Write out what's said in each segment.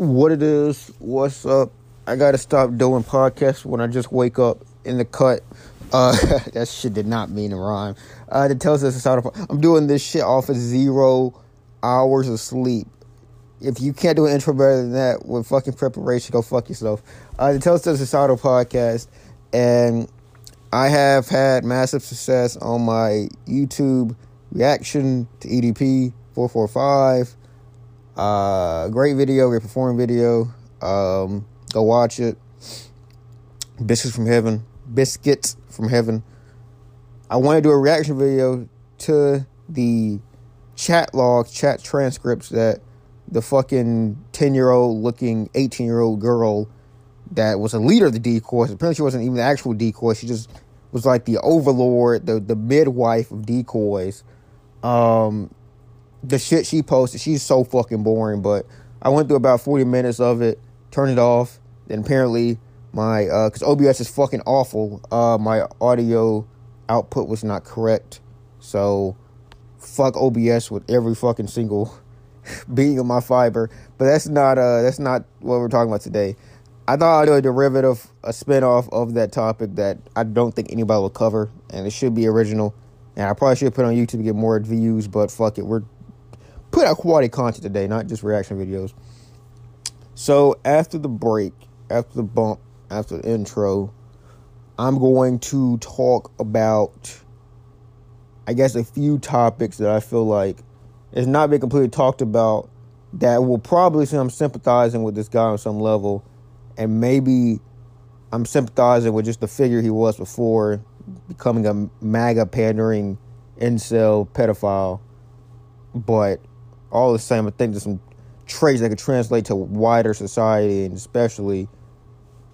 what it is, what's up. I gotta stop doing podcasts when I just wake up in the cut. Uh, that shit did not mean to rhyme. Uh, it tells us how of. I'm doing this shit off of zero hours of sleep. If you can't do an intro better than that with fucking preparation, go fuck yourself. Uh, the Tells Us Societal podcast, and I have had massive success on my YouTube reaction to EDP 445. Uh, great video, great performing video. Um, go watch it. Biscuits from Heaven. Biscuits from Heaven. I want to do a reaction video to the chat logs, chat transcripts that the fucking 10 year old looking 18 year old girl that was a leader of the decoys. Apparently, she wasn't even the actual decoy. She just was like the overlord, the, the midwife of decoys. Um, the shit she posted, she's so fucking boring. But I went through about 40 minutes of it, turned it off. Then apparently my, uh, cause OBS is fucking awful. Uh, my audio output was not correct. So fuck OBS with every fucking single being of my fiber. But that's not, uh, that's not what we're talking about today. I thought I'd do a derivative, a spinoff of that topic that I don't think anybody will cover, and it should be original. And I probably should put on YouTube to get more views, but fuck it, we're put out quality content today, not just reaction videos. So after the break, after the bump, after the intro, I'm going to talk about, I guess, a few topics that I feel like has not been completely talked about that will probably say I'm sympathizing with this guy on some level, and maybe I'm sympathizing with just the figure he was before becoming a MAGA pandering incel pedophile. But all the same, I think there's some traits that could translate to wider society and especially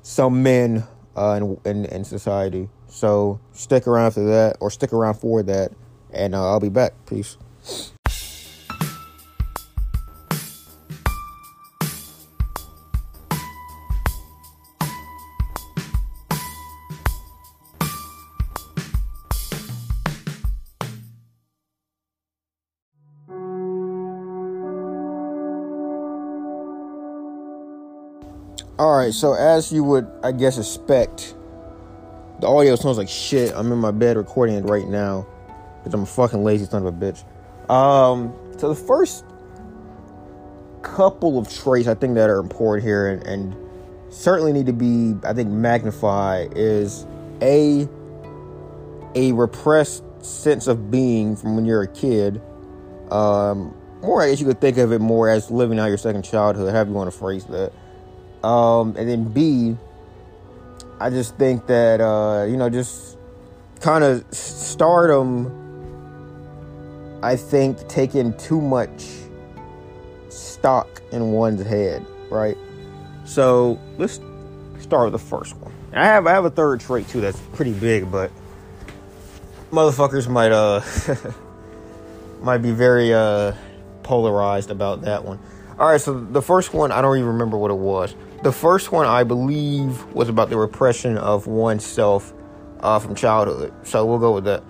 some men uh, in, in, in society. So stick around for that, or stick around for that, and uh, I'll be back. Peace. All right, so as you would, I guess, expect, the audio sounds like shit. I'm in my bed recording it right now because I'm a fucking lazy son of a bitch. Um, so the first couple of traits I think that are important here and, and certainly need to be, I think, magnified is a a repressed sense of being from when you're a kid. Um, or I guess you could think of it more as living out your second childhood, however you want to phrase that. Um, and then B, I just think that uh, you know, just kind of stardom. I think taking too much stock in one's head, right? So let's start with the first one. I have I have a third trait too that's pretty big, but motherfuckers might uh might be very uh polarized about that one. All right, so the first one I don't even remember what it was. The first one, I believe, was about the repression of oneself uh, from childhood. So we'll go with that.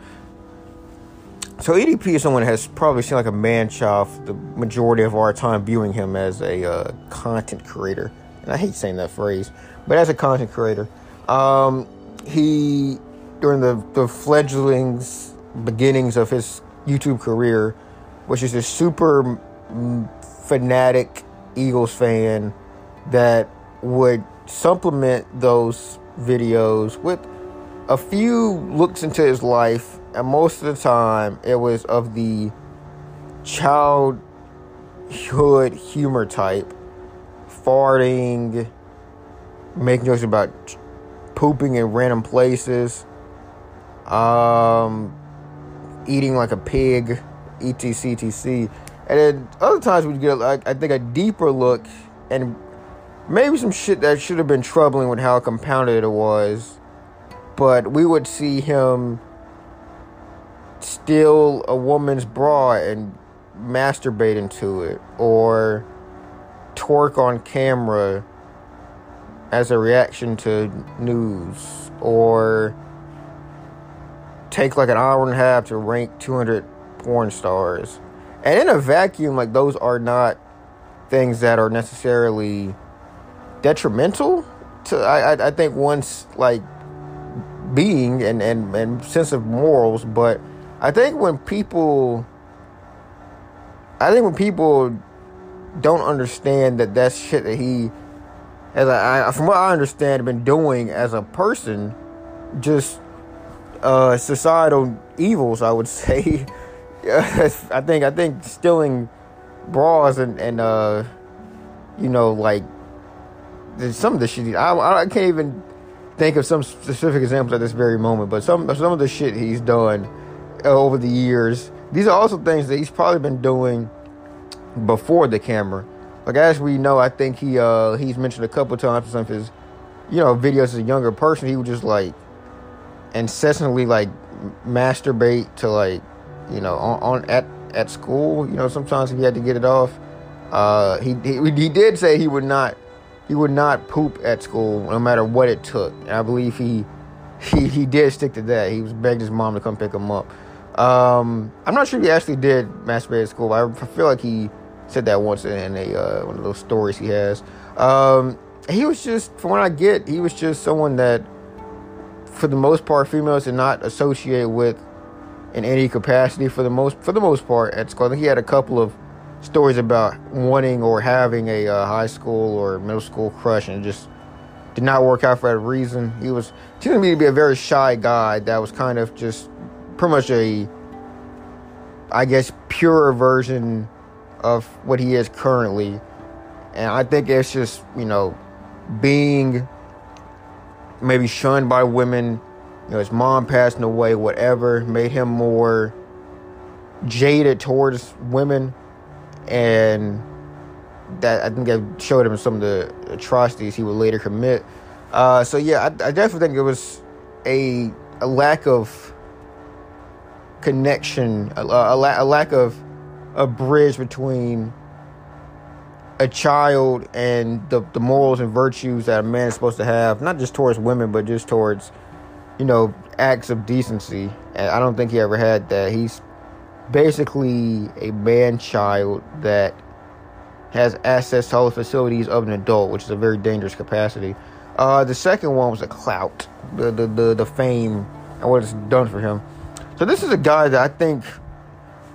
So EDP is someone that has probably seen like a man child the majority of our time viewing him as a uh, content creator. And I hate saying that phrase, but as a content creator, um, he during the the fledglings beginnings of his YouTube career, which is a super fanatic Eagles fan that would supplement those videos with a few looks into his life, and most of the time it was of the childhood humor type, farting, making jokes about pooping in random places, um, eating like a pig, etc, etc. And then other times we get like I think a deeper look and maybe some shit that should have been troubling with how compounded it was. But we would see him steal a woman's bra and masturbate into it, or twerk on camera as a reaction to news, or take like an hour and a half to rank 200 porn stars. And in a vacuum, like those are not things that are necessarily detrimental to I, I, I think one's like being and, and, and sense of morals, but I think when people I think when people don't understand that that's shit that he as I, from what I understand been doing as a person just uh societal evils I would say. I think I think stealing bras and and uh you know like some of the shit I, I can't even think of some specific examples at this very moment but some some of the shit he's done over the years these are also things that he's probably been doing before the camera like as we know I think he uh he's mentioned a couple times in some of his you know videos as a younger person he would just like incessantly like masturbate to like you know on, on at at school. You know, sometimes he had to get it off. Uh, he, he he did say he would not he would not poop at school no matter what it took. And I believe he he he did stick to that. He was begged his mom to come pick him up. Um, I'm not sure if he actually did masturbate at school. I feel like he said that once in a uh, one of those stories he has. Um, he was just, from what I get, he was just someone that, for the most part, females did not associate with in any capacity for the most for the most part at school. I think he had a couple of stories about wanting or having a uh, high school or middle school crush, and just did not work out for that reason. He was to me to be a very shy guy that was kind of just pretty much a, I guess, purer version of what he is currently. And I think it's just you know being maybe shunned by women you know, his mom passing away, whatever, made him more jaded towards women. And that I think that showed him some of the atrocities he would later commit. Uh, so yeah, I, I, definitely think it was a a lack of connection, a, a, a lack of a bridge between a child and the, the morals and virtues that a man is supposed to have, not just towards women, but just towards you know, acts of decency. And I don't think he ever had that. He's basically a man child that has access to all the facilities of an adult, which is a very dangerous capacity. Uh, the second one was a clout, the, the, the, the fame and what it's done for him. So this is a guy that I think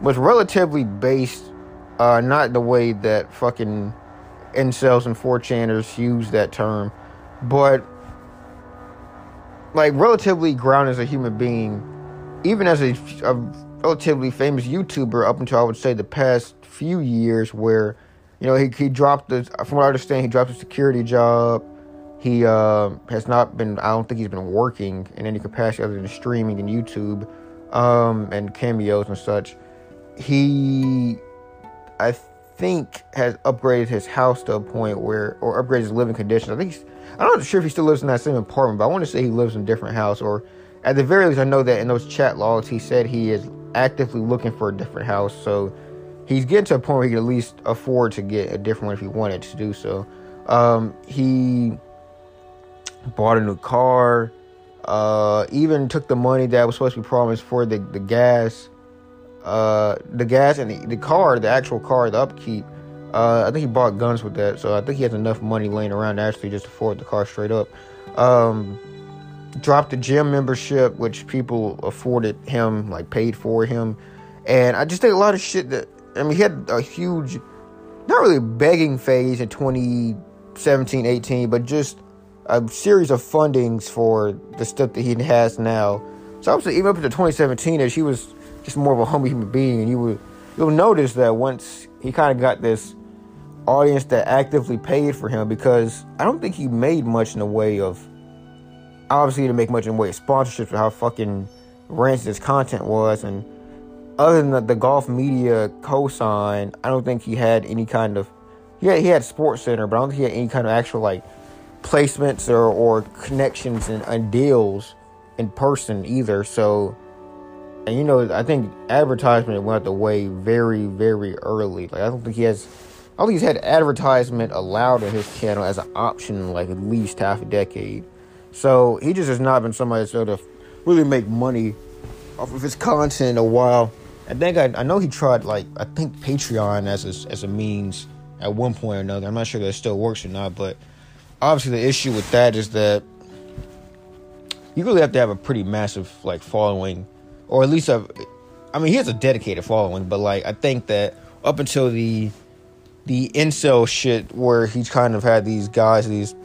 was relatively based, uh, not the way that fucking incels and 4chaners use that term, but like relatively grounded as a human being, even as a, a, relatively famous YouTuber up until I would say the past few years, where you know he he dropped the from what I understand he dropped a security job. He uh, has not been. I don't think he's been working in any capacity other than streaming and YouTube um, and cameos and such. He, I think, has upgraded his house to a point where, or upgraded his living conditions. I think he's I'm not sure if he still lives in that same apartment, but I want to say he lives in a different house. Or at the very least, I know that in those chat logs, he said he is actively looking for a different house. So he's getting to a point where he can at least afford to get a different one if he wanted to do so. Um, he bought a new car. Uh, even took the money that was supposed to be promised for the, the gas, uh, the gas and the, the car, the actual car, the upkeep uh, I think he bought guns with that, so I think he has enough money laying around to actually just afford the car straight up. Um, dropped the gym membership, which people afforded him, like paid for him, and I just think a lot of shit that I mean, he had a huge, not really begging phase in 2017, 18, but just a series of fundings for the stuff that he has now. So obviously, even up to 2017, as he was just more of a humble human being, and you would you'll notice that once he kind of got this audience that actively paid for him because I don't think he made much in the way of obviously to make much in way of sponsorships for how fucking rancid his content was and other than the, the golf media cosign, I don't think he had any kind of had, he had SportsCenter, but I don't think he had any kind of actual like placements or, or connections and, and deals in person either. So and you know, I think advertisement went out the way very, very early. Like I don't think he has I think he's had advertisement allowed on his channel as an option like at least half a decade. So he just has not been somebody that's able to really make money off of his content in a while. I think I, I know he tried like I think Patreon as a, as a means at one point or another. I'm not sure that it still works or not, but obviously the issue with that is that you really have to have a pretty massive like following, or at least a. I mean, he has a dedicated following, but like I think that up until the the incel shit where he's kind of had these guys, these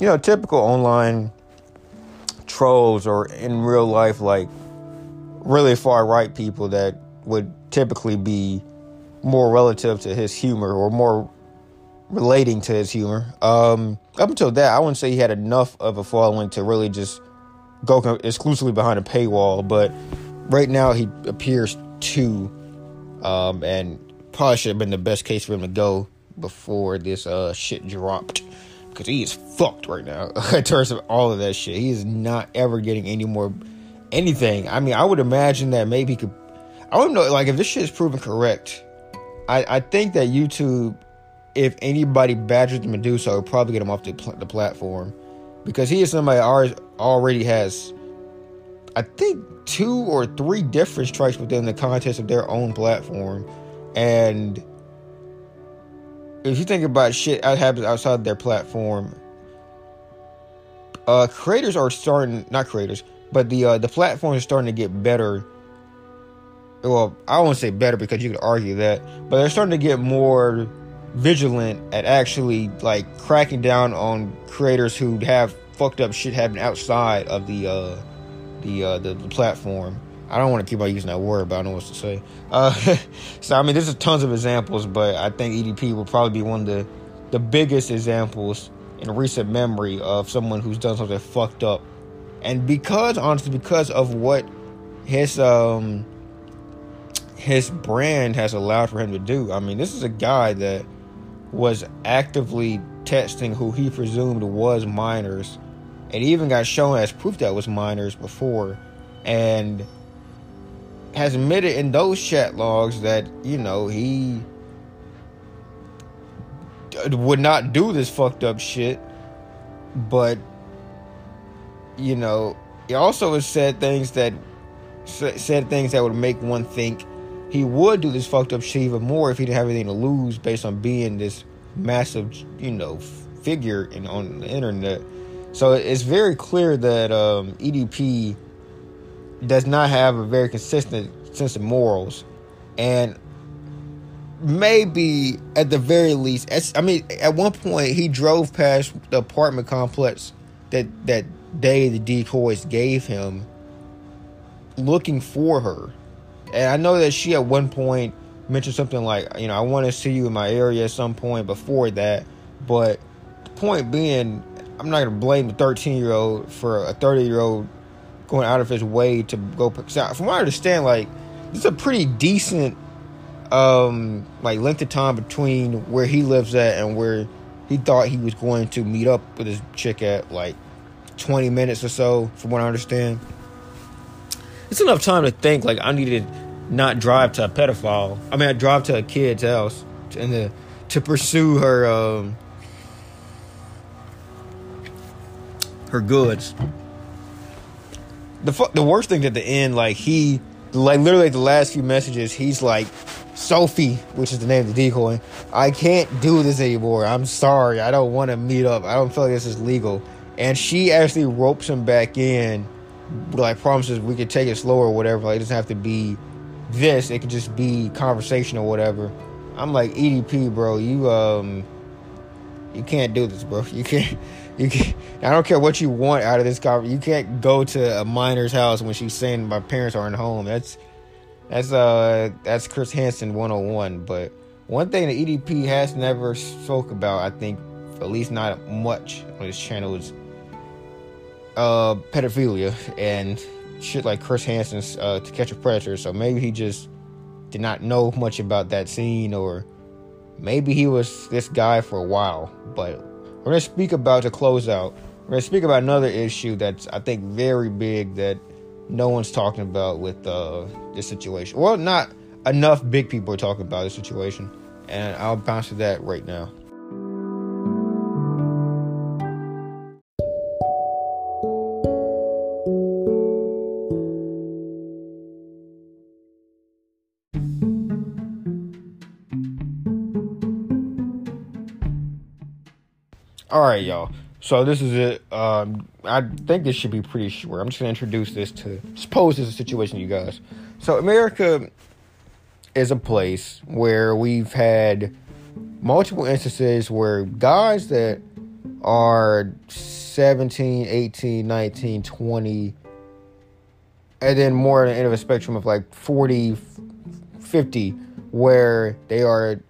you know, typical online trolls or in real life like really far right people that would typically be more relative to his humor or more relating to his humor. Um, up until that, I wouldn't say he had enough of a following to really just go exclusively behind a paywall. But right now, he appears to, um, and probably should have been the best case for him to go before this uh, shit dropped. Because he is fucked right now in terms of all of that shit. He is not ever getting any more anything. I mean, I would imagine that maybe he could. I don't know, like, if this shit is proven correct, I, I think that YouTube if anybody badgers the Medusa, it would probably get him off the, the platform because he is somebody already already has, I think, two or three different strikes within the context of their own platform, and if you think about shit that happens outside their platform, uh, creators are starting not creators, but the uh, the platform is starting to get better. Well, I won't say better because you could argue that, but they're starting to get more vigilant at actually like cracking down on creators who have fucked up shit happen outside of the uh the uh the, the platform. I don't want to keep on using that word, but I know what to say. Uh, so I mean, there's tons of examples, but I think EDP will probably be one of the the biggest examples in recent memory of someone who's done something fucked up, and because honestly, because of what his um his brand has allowed for him to do. I mean, this is a guy that was actively texting who he presumed was minors and even got shown as proof that was minors before and has admitted in those chat logs that you know he would not do this fucked up shit but you know he also has said things that said things that would make one think he would do this fucked up shit even more if he didn't have anything to lose based on being this massive, you know, figure in, on the internet. So it's very clear that um, EDP does not have a very consistent sense of morals, and maybe at the very least, I mean, at one point he drove past the apartment complex that that day the decoys gave him, looking for her and I know that she at one point mentioned something like, you know, I want to see you in my area at some point before that. But the point being, I'm not going to blame the 13 year old for a 30 year old going out of his way to go. From what I understand, like, it's a pretty decent um like length of time between where he lives at and where he thought he was going to meet up with his chick at like 20 minutes or so from what i understand it's enough time to think like i needed not drive to a pedophile. I mean, I drive to a kid's house and to, to pursue her um, her goods. The fu- the worst thing at the end, like he, like literally the last few messages, he's like, Sophie, which is the name of the decoy. I can't do this anymore. I'm sorry. I don't want to meet up. I don't feel like this is legal. And she actually ropes him back in, like promises we could take it slow or whatever. Like it doesn't have to be this, it could just be conversation or whatever. I'm like EDP, bro. You um, you can't do this, bro. You can't. You can't. I don't care what you want out of this conversation. You can't go to a minor's house when she's saying my parents aren't home. That's that's uh that's Chris Hansen 101. But one thing the EDP has never spoke about, I think, at least not much on his channel, is uh pedophilia and shit like Chris Hansen's uh, To Catch a Predator. So maybe he just did not know much about that scene, or maybe he was this guy for a while. But we're gonna speak about to close out. We're gonna speak about another issue that's I think very big that no one's talking about with uh, this situation. Well, not enough big people are talking about this situation, and I'll bounce to that right now. All right, y'all. So this is it. Um, I think this should be pretty short. I'm just gonna introduce this to suppose this is a situation, you guys. So America is a place where we've had multiple instances where guys that are 17, 18, 19, 20, and then more at the end of a spectrum of like 40, 50, where they are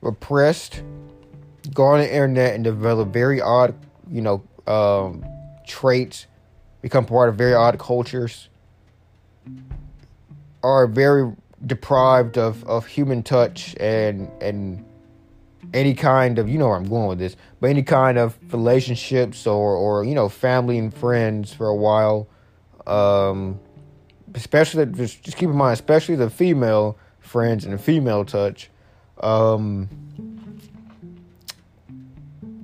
repressed, go on the internet and develop very odd, you know, um, traits, become part of very odd cultures, are very deprived of, of human touch and and any kind of you know where I'm going with this, but any kind of relationships or or you know family and friends for a while, um, especially just just keep in mind, especially the female friends and the female touch, um,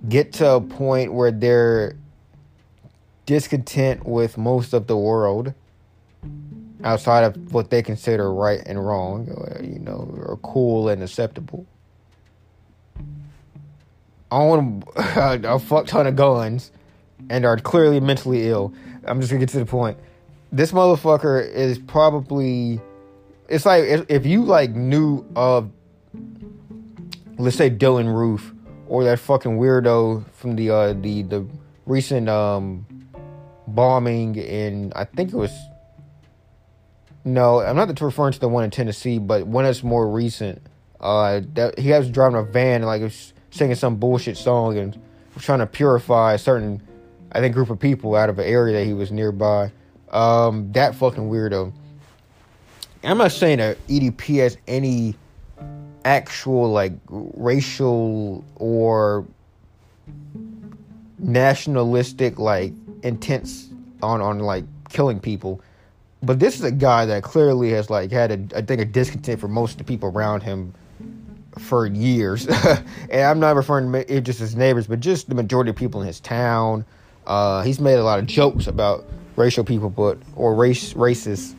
get to a point where they're discontent with most of the world outside of what they consider right and wrong, or, you know, or cool and acceptable. Own a fuck ton of guns and are clearly mentally ill. I'm just gonna get to the point. This motherfucker is probably. It's like if you like knew of, let's say Dylann Roof or that fucking weirdo from the uh, the the recent um, bombing in I think it was no, I'm not referring to the one in Tennessee, but one that's more recent. Uh, that he was driving a van and like singing some bullshit song and trying to purify a certain, I think, group of people out of an area that he was nearby. Um, that fucking weirdo. I'm not saying that EDP has any actual like racial or nationalistic like intents on on like killing people but this is a guy that clearly has like had a I think a discontent for most of the people around him for years. and I'm not referring to just his neighbors, but just the majority of people in his town. Uh, he's made a lot of jokes about racial people, but or race racist.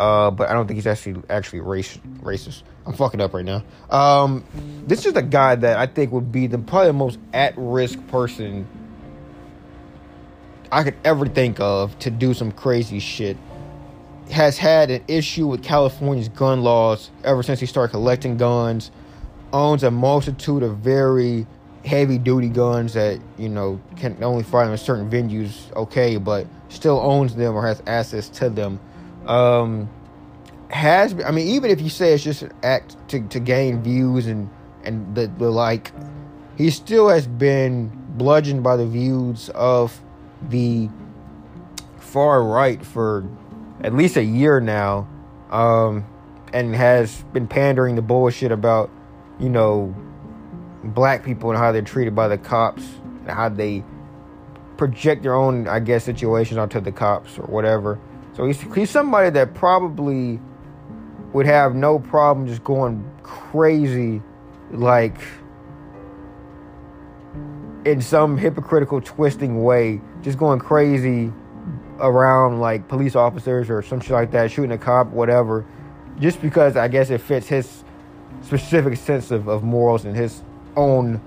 Uh, but I don't think he's actually actually race racist. I'm fucking up right now. Um, this is a guy that I think would be the probably the most at risk person I could ever think of to do some crazy shit has had an issue with California's gun laws ever since he started collecting guns. Owns a multitude of very heavy duty guns that you know can only fire in certain venues. Okay, but still owns them or has access to them. Um, has I mean, even if you say it's just an act to, to gain views and and the, the like, he still has been bludgeoned by the views of the far right for at least a year now, um, and has been pandering the bullshit about, you know, black people and how they're treated by the cops and how they project their own, I guess, situations onto the cops or whatever. So he's he's somebody that probably would have no problem just going crazy, like in some hypocritical, twisting way, just going crazy around like police officers or some shit like that, shooting a cop, whatever, just because I guess it fits his specific sense of, of morals and his own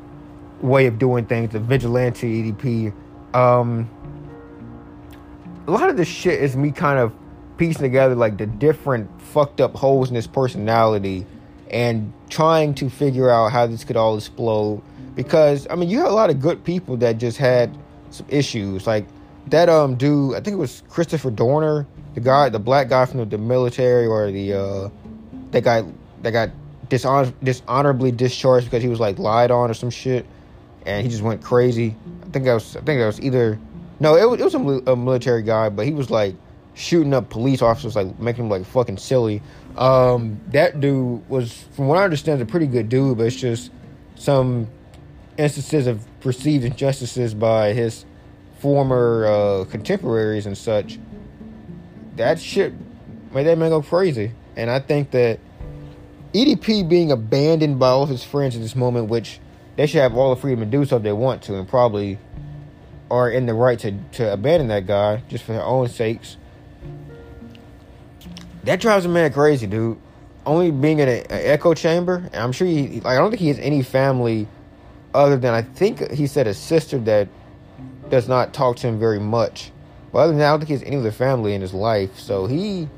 way of doing things, the vigilante EDP. Um, a lot of this shit is me kind of piecing together like the different fucked up holes in his personality and trying to figure out how this could all explode. Because I mean, you have a lot of good people that just had some issues, like that um dude, I think it was Christopher Dorner, the guy, the black guy from the, the military, or the uh, that guy that got dishonor- dishonorably discharged because he was like lied on or some shit, and he just went crazy. I think that was I think that was either no, it was, it was a, a military guy, but he was like shooting up police officers, like making them like fucking silly. Um, that dude was, from what I understand, a pretty good dude, but it's just some instances of perceived injustices by his former uh, contemporaries and such, that shit made that man go crazy. And I think that EDP being abandoned by all of his friends at this moment, which they should have all the freedom to do so if they want to, and probably are in the right to, to abandon that guy just for their own sakes. That drives a man crazy, dude. Only being in an echo chamber, I'm sure he, like, I don't think he has any family other than I think he said a sister that does not talk to him very much. But other than that, I don't think he has any other family in his life. So he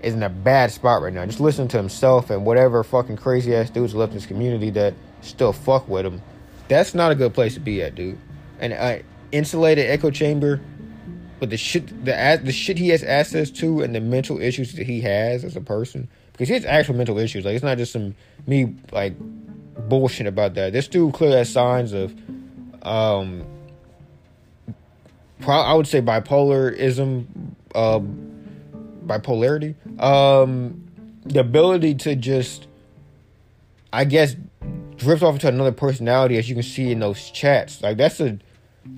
is in a bad spot right now. Just listen to himself and whatever fucking crazy ass dudes left in his community that still fuck with him. That's not a good place to be at, dude. And uh, insulated echo chamber, but the shit, the the shit he has access to, and the mental issues that he has as a person, because he has actual mental issues. Like it's not just some me like bullshit about that. This dude clearly has signs of, um, I would say bipolarism, uh, bipolarity, um, the ability to just, I guess, drift off into another personality, as you can see in those chats. Like that's a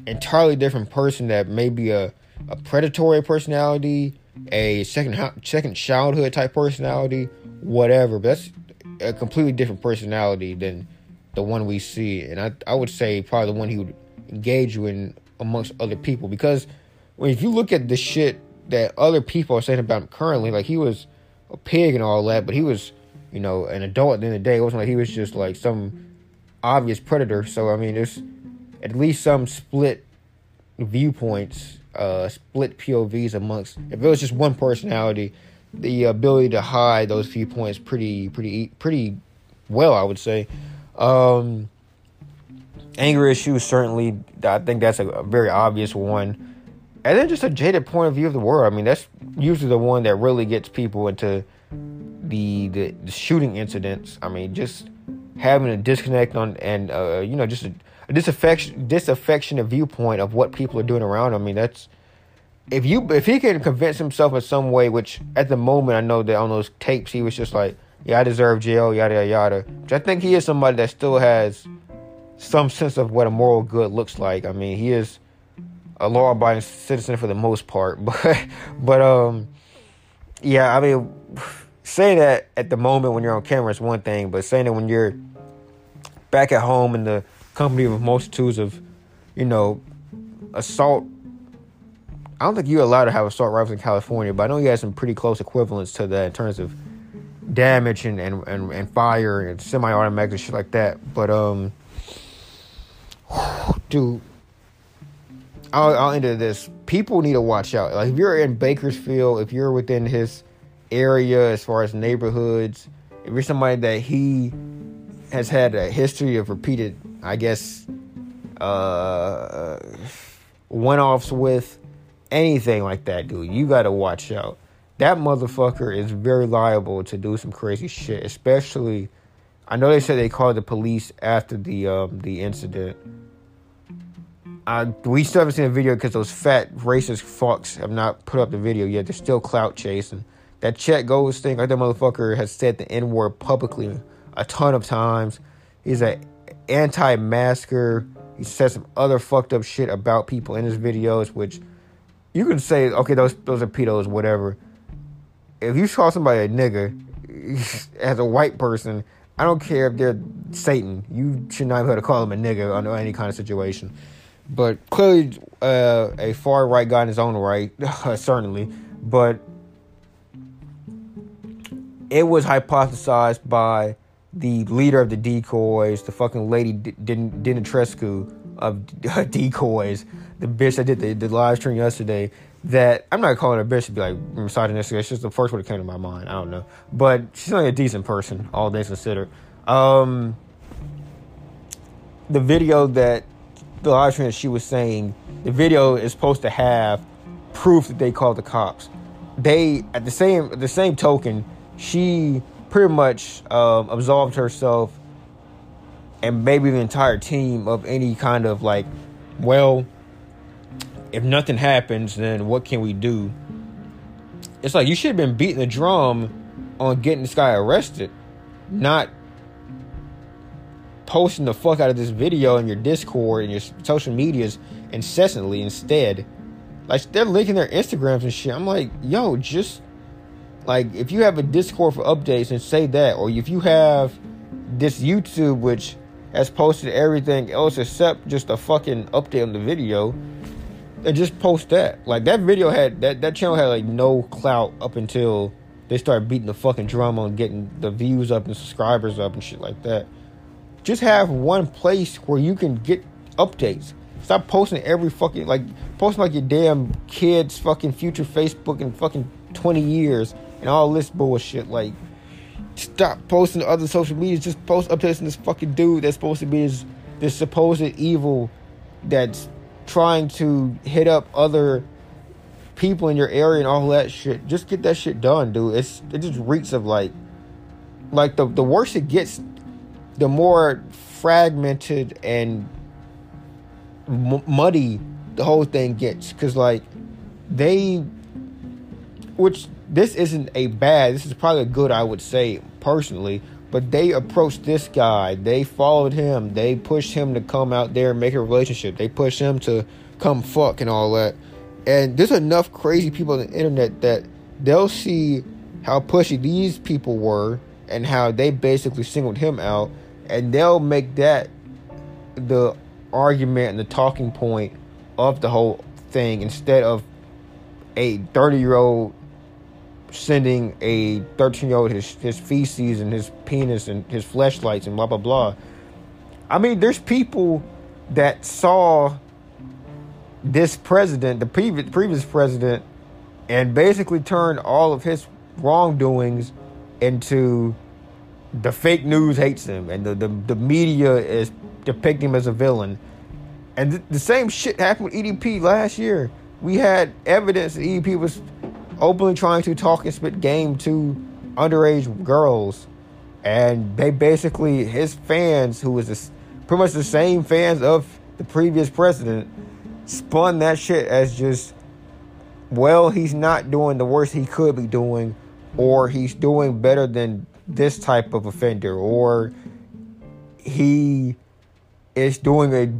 entirely different person that may be a a predatory personality, a second second childhood type personality, whatever. But that's a completely different personality than the one we see, and I I would say probably the one he would engage you in amongst other people because when if you look at the shit that other people are saying about him currently, like he was a pig and all that, but he was you know an adult at the end of the day. It wasn't like he was just like some obvious predator. So I mean, there's at least some split viewpoints, uh, split POVs amongst. If it was just one personality, the ability to hide those viewpoints pretty, pretty, pretty well, I would say. Um, anger issues certainly. I think that's a, a very obvious one. And then just a jaded point of view of the world. I mean, that's usually the one that really gets people into the the, the shooting incidents. I mean, just having a disconnect on and uh, you know just a, a disaffection disaffectionate viewpoint of what people are doing around him. I mean that's if you if he can convince himself in some way, which at the moment I know that on those tapes he was just like, yeah, I deserve jail, yada yada yada. Which I think he is somebody that still has some sense of what a moral good looks like. I mean, he is a law-abiding citizen for the most part, but but um, yeah, I mean, saying that at the moment when you're on camera is one thing, but saying it when you're back at home in the company of multitudes of, you know, assault. I don't think you're allowed to have assault rifles in California, but I know you have some pretty close equivalents to that in terms of damage and and, and, and fire and semi-automatic and shit like that. But um, dude, I'll, I'll end this. People need to watch out. Like if you're in Bakersfield, if you're within his area as far as neighborhoods, if you're somebody that he has had a history of repeated, I guess, uh, one offs with anything like that, dude, you gotta watch out. That motherfucker is very liable to do some crazy shit, especially. I know they said they called the police after the um, the incident. I, we still haven't seen a video because those fat racist fucks have not put up the video yet. They're still clout chasing. That Chet Goes thing, like that motherfucker has said the N word publicly a ton of times. He's an anti-masker. He said some other fucked up shit about people in his videos, which you can say, okay, those those are pedos, whatever. If you call somebody a nigga as a white person, I don't care if they're Satan. You should not be able to call them a nigga under any kind of situation. But clearly, uh, a far right guy in his own right, certainly. But it was hypothesized by the leader of the decoys, the fucking lady Dimitrescu of decoys, the bitch that did the, the live stream yesterday. That I'm not calling her a bitch to be like misogynistic. It's just the first one that came to my mind. I don't know, but she's only a decent person, all things considered. Um, the video that the live stream that she was saying, the video is supposed to have proof that they called the cops. They at the same the same token, she pretty much um, absolved herself and maybe the entire team of any kind of like, well, if nothing happens, then what can we do? It's like you should have been beating the drum on getting this guy arrested, not posting the fuck out of this video in your Discord and your social medias incessantly instead. Like they're linking their Instagrams and shit. I'm like, yo, just like if you have a Discord for updates and say that, or if you have this YouTube which has posted everything else except just a fucking update on the video, and just post that. Like that video had that that channel had like no clout up until they started beating the fucking drum on getting the views up and subscribers up and shit like that. just have one place where you can get updates. Stop posting every fucking like posting like your damn kids fucking future Facebook in fucking twenty years and all this bullshit. Like, stop posting to other social media. Just post updates on this fucking dude that's supposed to be this this supposed evil that's trying to hit up other people in your area and all that shit. Just get that shit done, dude. It's it just reeks of like like the the worse it gets, the more fragmented and m- muddy the whole thing gets. Cause like they, which this isn't a bad. This is probably a good. I would say personally. But they approached this guy. They followed him. They pushed him to come out there and make a relationship. They pushed him to come fuck and all that. And there's enough crazy people on the internet that they'll see how pushy these people were and how they basically singled him out, and they'll make that the argument and the talking point of the whole thing instead of a 30 year old sending a 13 year old his, his feces and his penis and his fleshlights and blah blah blah. I mean, there's people that saw this president, the previous previous president, and basically turned all of his wrongdoings into the fake news hates him and the, the, the media is depicting him as a villain. And th- the same shit happened with EDP last year. We had evidence that EDP was openly trying to talk and spit game to underage girls. And they basically, his fans, who was this, pretty much the same fans of the previous president, spun that shit as just, well, he's not doing the worst he could be doing, or he's doing better than this type of offender, or he is doing a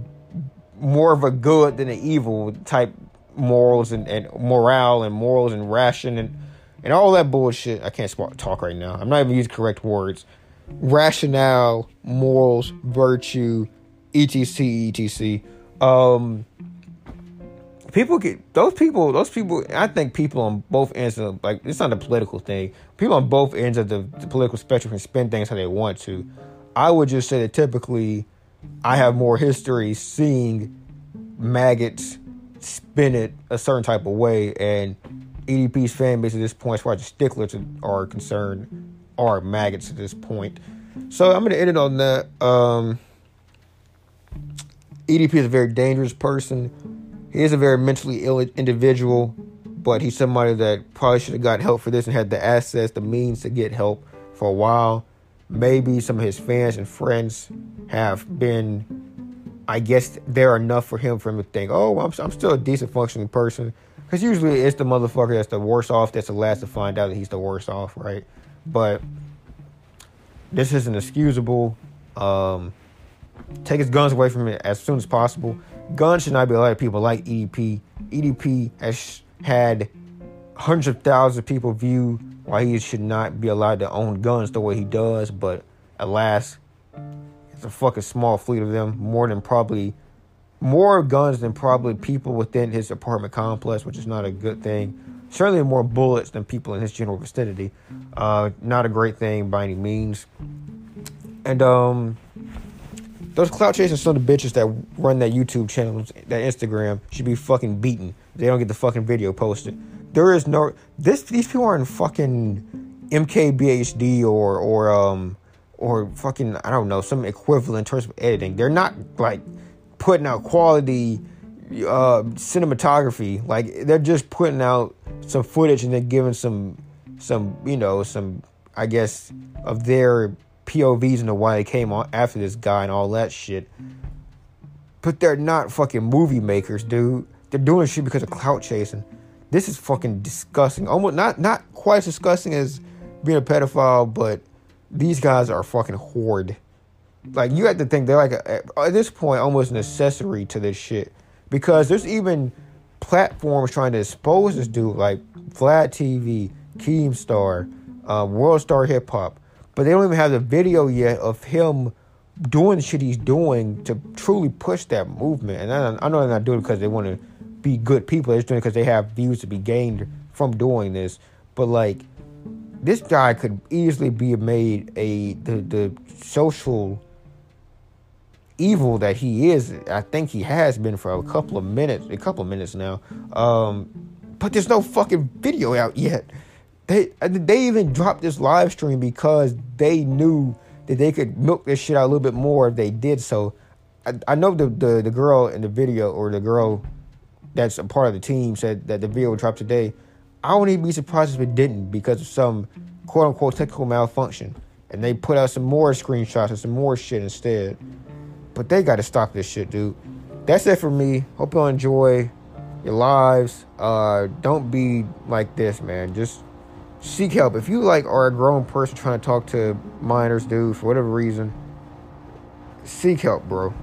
more of a good than an evil type morals and, and morale and morals and ration and and all that bullshit. I can't talk right now. I'm not even using correct words. Rationale, morals, virtue, etc. etc. Um, people get those people those people i think people on both ends of like it's not a political thing people on both ends of the, the, political spectrum can spin things how they want to i would just say that typically i have more history seeing maggots spin it a certain type of way and edp's fan base at this point as far as the sticklers are concerned are maggots at this point. So i'm going to end it on that. Um, edp is a very dangerous person. He is a very mentally ill individual, but he's somebody that probably should have got help for this and had the access, the means to get help for a while. Maybe some of his fans and friends have been, I guess, they're enough for him for him to think, oh, I'm, I'm still a decent functioning person. Because usually it's the motherfucker that's the worst off that's the last to find out that he's the worst off, right? But this isn't excusable. Um, take his guns away from him as soon as possible. Guns should not be allowed to people like EDP. EDP has had thousands of people view why he should not be allowed to own guns the way he does, but alas, it's a fucking small fleet of them, more than probably more guns than probably people within his apartment complex, which is not a good thing. Certainly more bullets than people in his general vicinity. Uh, not a great thing by any means. And um those clout chasing son of the bitches that run that YouTube channel, that Instagram, should be fucking beaten. They don't get the fucking video posted. There is no this. These people aren't fucking MKBHD or or um or fucking I don't know some equivalent in terms of editing. They're not like putting out quality uh, cinematography. Like they're just putting out some footage and then giving some some you know some I guess of their POVs into why they came on after this guy and all that shit. But they're not fucking movie makers, dude. They're doing shit because of clout chasing. This is fucking disgusting. Almost not not quite as disgusting as being a pedophile, but these guys are fucking horde. Like you have to think they're like a, at this point almost an accessory to this shit because there's even platforms trying to expose this dude like Vlad TV, Keemstar, uh, World Star Hip Hop but they don't even have the video yet of him doing the shit he's doing to truly push that movement. And I, I know they're not doing it because they want to be good people. They're just doing it because they have views to be gained from doing this. But like, this guy could easily be made a the the social evil that he is. I think he has been for a couple of minutes, a couple of minutes now. Um, but there's no fucking video out yet. They they even dropped this live stream because they knew that they could milk this shit out a little bit more if they did so. I, I know the, the the girl in the video or the girl that's a part of the team said that the video would drop today. I wouldn't even be surprised if it didn't because of some quote unquote technical malfunction. And they put out some more screenshots and some more shit instead. But they got to stop this shit, dude. That's it for me. Hope you enjoy your lives. Uh, don't be like this, man. Just seek help. If you like are a grown person trying to talk to minors, dude, for whatever reason, seek help, bro.